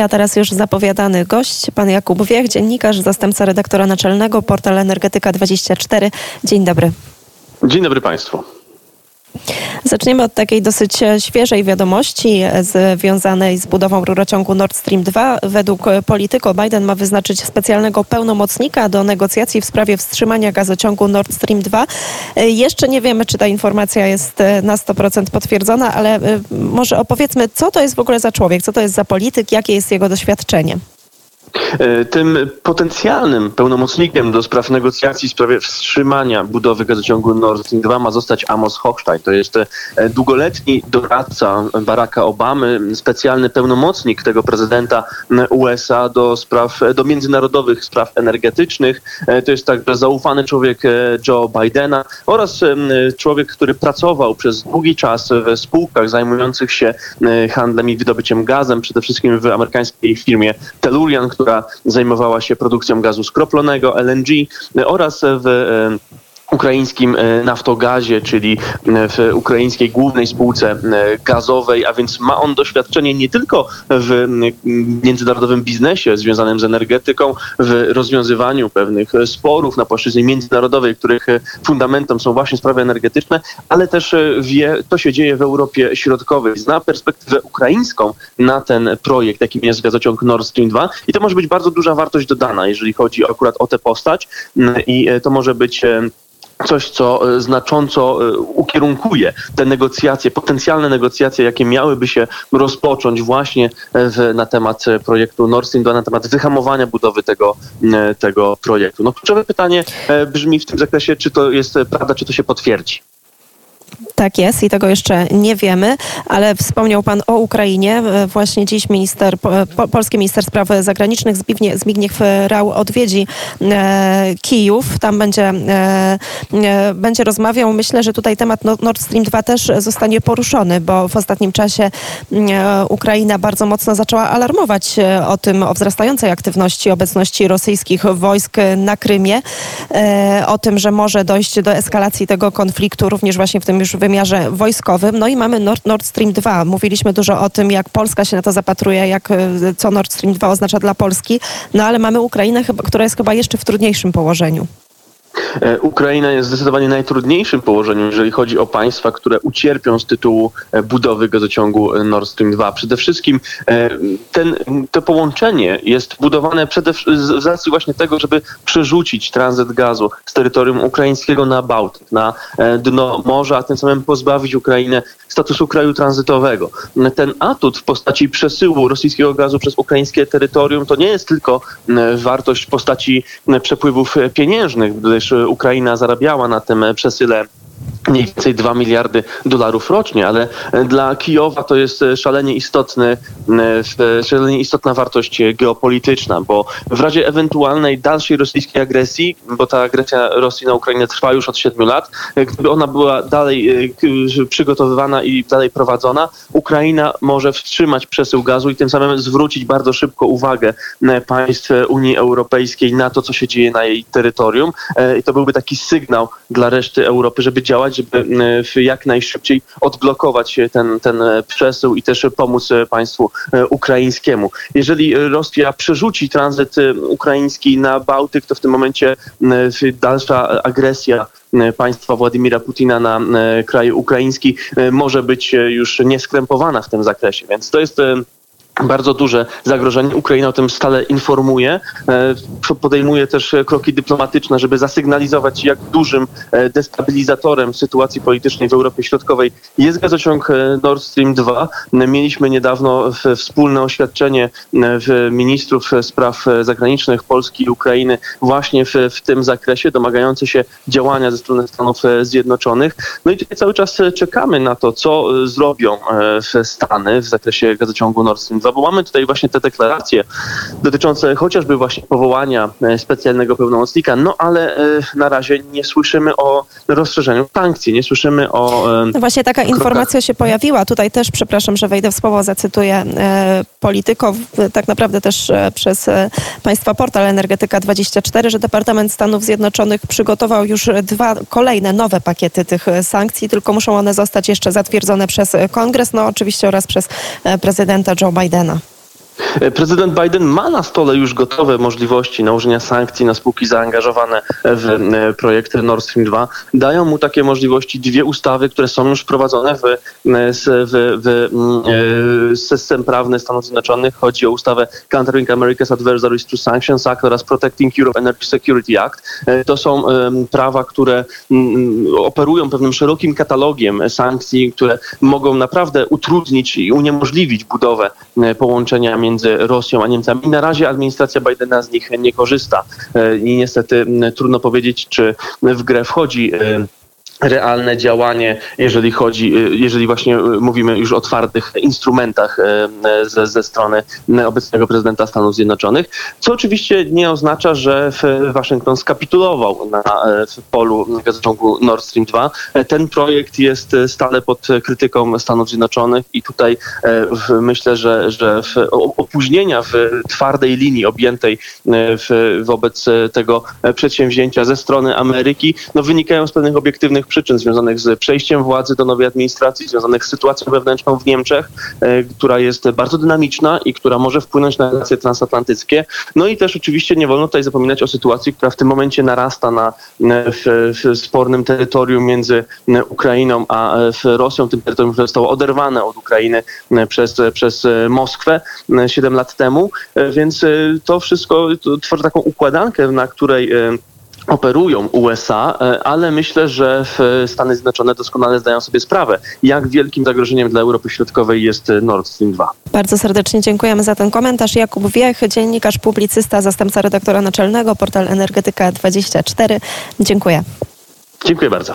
A teraz już zapowiadany gość, pan Jakub Wiech, dziennikarz, zastępca redaktora naczelnego, portal Energetyka24. Dzień dobry. Dzień dobry Państwu. Zaczniemy od takiej dosyć e, świeżej wiadomości e, związanej z budową rurociągu Nord Stream 2. Według polityko Biden ma wyznaczyć specjalnego pełnomocnika do negocjacji w sprawie wstrzymania gazociągu Nord Stream 2. E, jeszcze nie wiemy, czy ta informacja jest na 100% potwierdzona, ale może opowiedzmy, co to jest w ogóle za człowiek, co to jest za polityk, jakie jest jego doświadczenie. E, tym potencjalnym pełnomocnikiem do spraw negocjacji w sprawie wstrzymania budowy gazociągu Nord Stream 2 ma zostać Amos Hochstein. To jest e, długoletni doradca Baracka Obamy, specjalny pełnomocnik tego prezydenta USA do spraw, do międzynarodowych spraw energetycznych. E, to jest także zaufany człowiek Joe Bidena oraz człowiek, który pracował przez długi czas w spółkach zajmujących się handlem i wydobyciem gazem, przede wszystkim w amerykańskiej firmie Tellurian, która zajmowała się produkcją gazu skroplonego, LNG oraz w ukraińskim e, naftogazie, czyli e, w ukraińskiej głównej spółce e, gazowej, a więc ma on doświadczenie nie tylko w międzynarodowym biznesie związanym z energetyką, w rozwiązywaniu pewnych sporów na płaszczyźnie międzynarodowej, których fundamentem są właśnie sprawy energetyczne, ale też wie, co się dzieje w Europie Środkowej. Zna perspektywę ukraińską na ten projekt, jakim jest gazociąg Nord Stream 2 i to może być bardzo duża wartość dodana, jeżeli chodzi akurat o tę postać i to może być coś, co e, znacząco e, ukierunkuje te negocjacje, potencjalne negocjacje, jakie miałyby się rozpocząć właśnie e, w, na temat projektu Nord Stream 2, na temat wyhamowania budowy tego, tego projektu. No kluczowe pytanie brzmi w tym zakresie, czy to jest prawda, czy to się potwierdzi. Tak jest i tego jeszcze nie wiemy, ale wspomniał Pan o Ukrainie. E, właśnie dziś minister, po, polski minister spraw zagranicznych Zbigniew, Zbigniew Rał odwiedzi e, Kijów. Tam będzie, e, e, będzie rozmawiał. Myślę, że tutaj temat Nord Stream 2 też zostanie poruszony, bo w ostatnim czasie e, Ukraina bardzo mocno zaczęła alarmować e, o tym, o wzrastającej aktywności obecności rosyjskich wojsk na Krymie, o tym, że może dojść do eskalacji tego konfliktu również właśnie w tym już wymiarze wojskowym. No i mamy Nord, Nord Stream 2. Mówiliśmy dużo o tym, jak Polska się na to zapatruje, jak, e, co Nord Stream 2 oznacza dla Polski. No ale mamy Ukrainę, która jest chyba jeszcze w trudniejszym położeniu. E, Ukraina jest zdecydowanie najtrudniejszym położeniem, jeżeli chodzi o państwa, które ucierpią z tytułu e, budowy gazociągu e, Nord Stream 2. Przede wszystkim ten, to połączenie jest budowane przede, z racji właśnie tego, żeby przerzucić tranzyt gazu z terytorium ukraińskiego na Bałtyk, na dno morza, a tym samym pozbawić Ukrainę statusu kraju tranzytowego. Ten atut w postaci przesyłu rosyjskiego gazu przez ukraińskie terytorium to nie jest tylko wartość w postaci przepływów pieniężnych, gdyż Ukraina zarabiała na tym przesyle mniej więcej 2 miliardy dolarów rocznie, ale dla Kijowa to jest szalenie istotny, szalenie istotna wartość geopolityczna, bo w razie ewentualnej dalszej rosyjskiej agresji, bo ta agresja Rosji na Ukrainę trwa już od 7 lat, gdyby ona była dalej e, przygotowywana i dalej prowadzona, Ukraina może wstrzymać przesył gazu i tym samym zwrócić bardzo szybko uwagę e, państw Unii Europejskiej na to, co się dzieje na jej terytorium. E, I to byłby taki sygnał dla reszty Europy, żeby działać, żeby e, jak najszybciej odblokować ten, ten przesył i też pomóc e, państwu e, ukraińskiemu. Jeżeli Rosja przerzuci tranzyt ukraiński na Bałtyk, to w tym momencie dalsza agresja państwa Władimira Putina na kraj ukraiński może być już nieskrępowana w tym zakresie. Więc to jest bardzo duże zagrożenie. Ukraina o tym stale informuje. E, podejmuje też kroki dyplomatyczne, żeby zasygnalizować, jak dużym e, destabilizatorem sytuacji politycznej w Europie Środkowej jest gazociąg e, Nord Stream 2. Mieliśmy niedawno wspólne oświadczenie ministrów spraw zagranicznych Polski i Ukrainy właśnie w, w tym zakresie, domagające się działania ze strony Stanów Zjednoczonych. No i tutaj cały czas czekamy na to, co zrobią Stany w zakresie gazociągu Nord Stream 2 bo mamy tutaj właśnie te deklaracje dotyczące chociażby właśnie powołania e, specjalnego pełnomocnika, no ale e, na razie nie słyszymy o rozszerzeniu sankcji, nie słyszymy o... E, no właśnie taka krokach. informacja się pojawiła. Tutaj też, przepraszam, że wejdę w słowo, zacytuję polityków, tak naprawdę też przez Państwa portal Energetyka24, że Departament Stanów Zjednoczonych przygotował już dwa kolejne nowe pakiety tych sankcji, tylko muszą one zostać jeszcze zatwierdzone przez Kongres, no oczywiście oraz przez prezydenta Joe Bidena. Майдана? Prezydent Biden ma na stole już gotowe możliwości nałożenia sankcji na spółki zaangażowane w e, projekt Nord Stream 2. Dają mu takie możliwości dwie ustawy, które są już wprowadzone w, e, w, w, w system prawny Stanów Zjednoczonych. Chodzi o ustawę Countering America's Adversaries to Sanctions Act oraz Protecting Europe Energy Security Act. E, to są prawa, które operują pewnym szerokim katalogiem sankcji, które mogą naprawdę utrudnić i uniemożliwić budowę połączenia między Rosją a Niemcami. Na razie administracja Bidena z nich nie korzysta e, i niestety trudno powiedzieć, czy w grę wchodzi e, realne działanie, jeżeli chodzi, y, jeżeli właśnie y, mówimy już o twardych instrumentach y, ze, ze strony obecnego prezydenta Stanów Zjednoczonych, co oczywiście nie oznacza, że Waszyngton skapitulował na w polu gazociągu Nord Stream 2. Ten projekt jest stale pod krytyką Stanów Zjednoczonych i tutaj myślę, że, że opóźnienia w twardej linii objętej w, wobec tego przedsięwzięcia ze strony Ameryki no, wynikają z pewnych obiektywnych przyczyn związanych z przejściem władzy do nowej administracji, związanych z sytuacją wewnętrzną w Niemczech, e, która jest bardzo dynamiczna i która może wpłynąć na relacje transatlantyckie. No i też oczywiście nie wolno tutaj zapominać o sytuacji, która w tym momencie narasta na w, w spornym terytorium między Ukrainą a Rosją, tym terytorium, które zostało oderwane od Ukrainy przez, przez Moskwę 7 lat temu, e, więc e, to wszystko tworzy taką układankę, na której operują USA, e, ale myślę, że Stany Zjednoczone doskonale zdają sobie sprawę, jak wielkim zagrożeniem dla Europy Środkowej jest Nord Stream 2. Bardzo serdecznie dziękujemy za ten komentarz. Jakub Wiech, dziennikarz, publicysta, zastępca redaktora naczelnego, portal Energetyka 24. Dziękuję. Dziękuję bardzo.